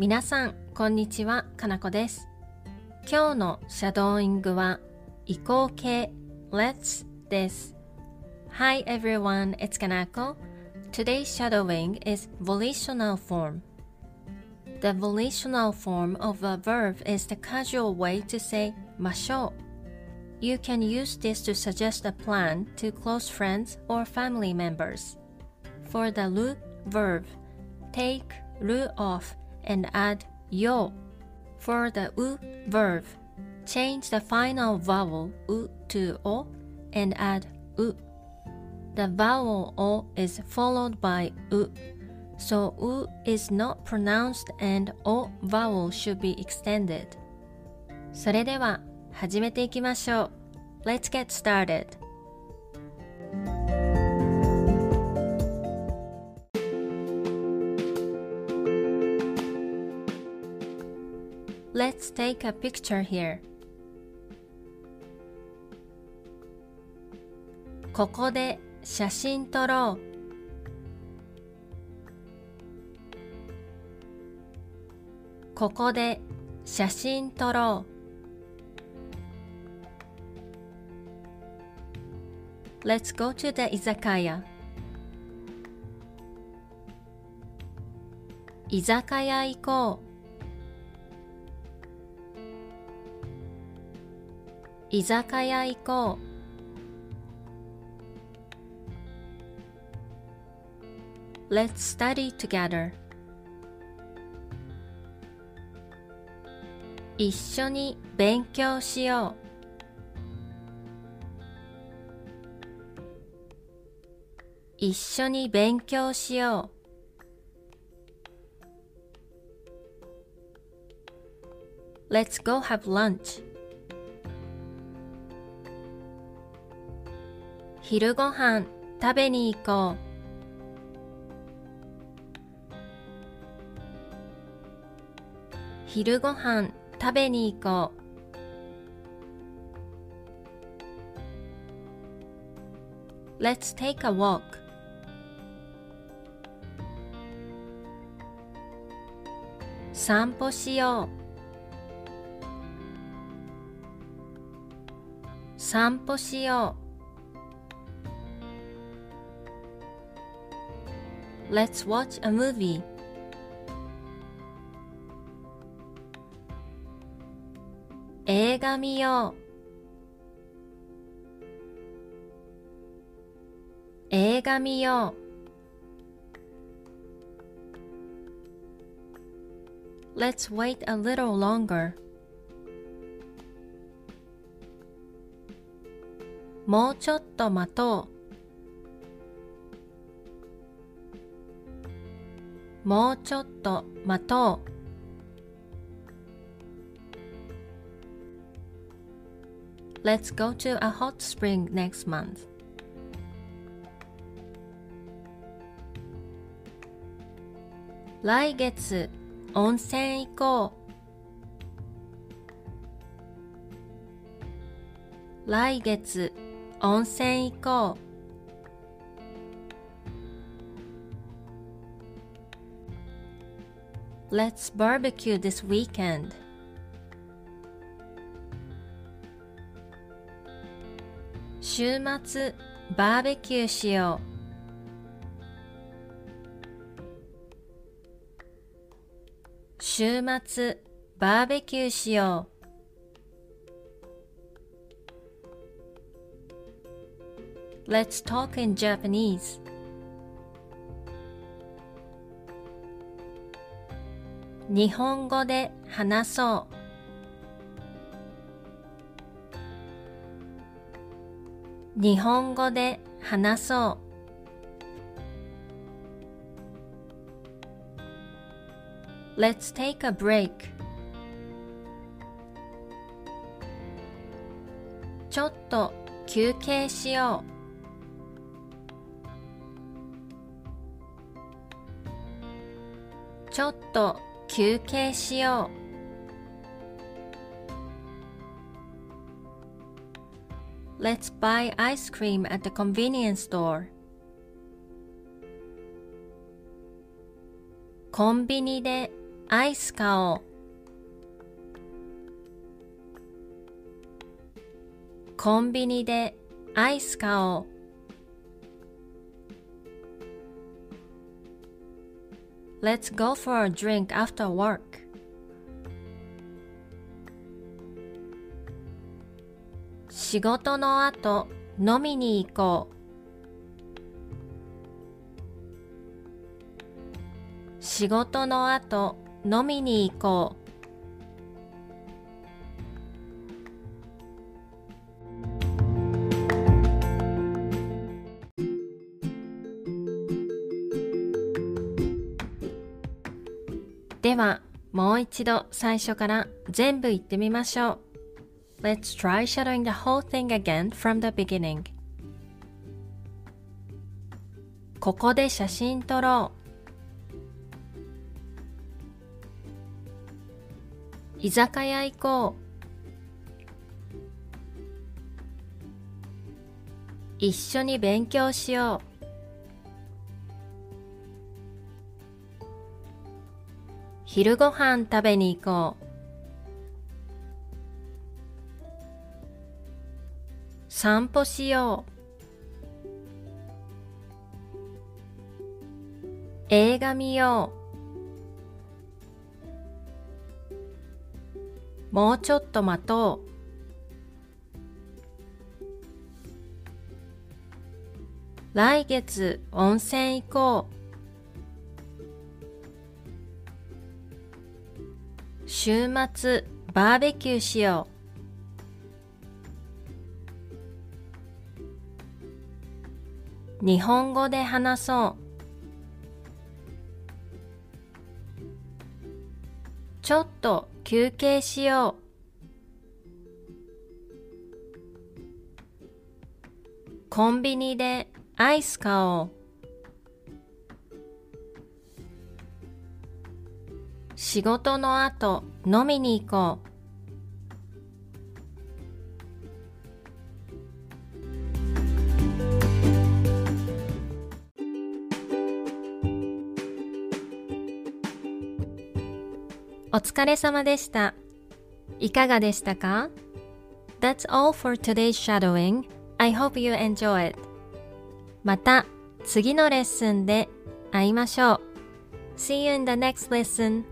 皆さん、こんにちは、かなこです。今日のシャドーイングは移行形 Let's です。Hi everyone, it's Kanako. Today's shadowing is volitional form. The volitional form of a verb is the casual way to say ましょう You can use this to suggest a plan to close friends or family members. For the root verb, take ru off and add yo. For the u verb, change the final vowel u to o and add u. The vowel o is followed by u, so u is not pronounced and o vowel should be extended. それでは始めていきましょう。Let's get started. Let's take a picture here. ここで写真撮ろう。ここで写真撮ろう。Let's go to the 居酒屋。居酒屋行こう。居酒屋行こう。Let's study together. 一緒に勉強しよう。一緒に勉強しよう。Let's go have lunch. 昼ごはん食べに行こう。昼ごはん食べに行こう。Let's take a walk. 散歩しよう。散歩しよう。Let's watch a movie. 映画見よう。映画見よう。Let's wait a little longer. もうちょっと待とう。 もうちょっと待とう。Let's go to a hot spring next month. 来月温泉行こう。来月温泉行こう。Let's barbecue this weekend. 週末バーベキューしよう。週末バーベキューしよう。Let's talk in Japanese. 日本語で話そう。日本語で話そう。Let's take a break. ちょっと休憩しよう。ちょっと休憩しよう。Let's buy ice cream at the convenience store. コンビニでアイス買おうコンビニでアイス買おう Let's go for a drink after work 仕事の後飲みに行こう仕事の後飲みに行こうではもう一度最初から全部言ってみましょう Let's try shadowing the whole thing again from the beginning ここで写真撮ろう居酒屋行こう一緒に勉強しよう昼ごはん食べに行こう散歩しよう映画見ようもうちょっと待とう。来月温泉行こう。週末バーベキューしよう。日本語で話そう。ちょっと休憩しよう。コンビニでアイス買おう。仕事の後飲みに行こう。お疲れ様でした。いかがでしたか ?That's all for today's shadowing. I hope you enjoy it. また次のレッスンで会いましょう。See you in the next lesson.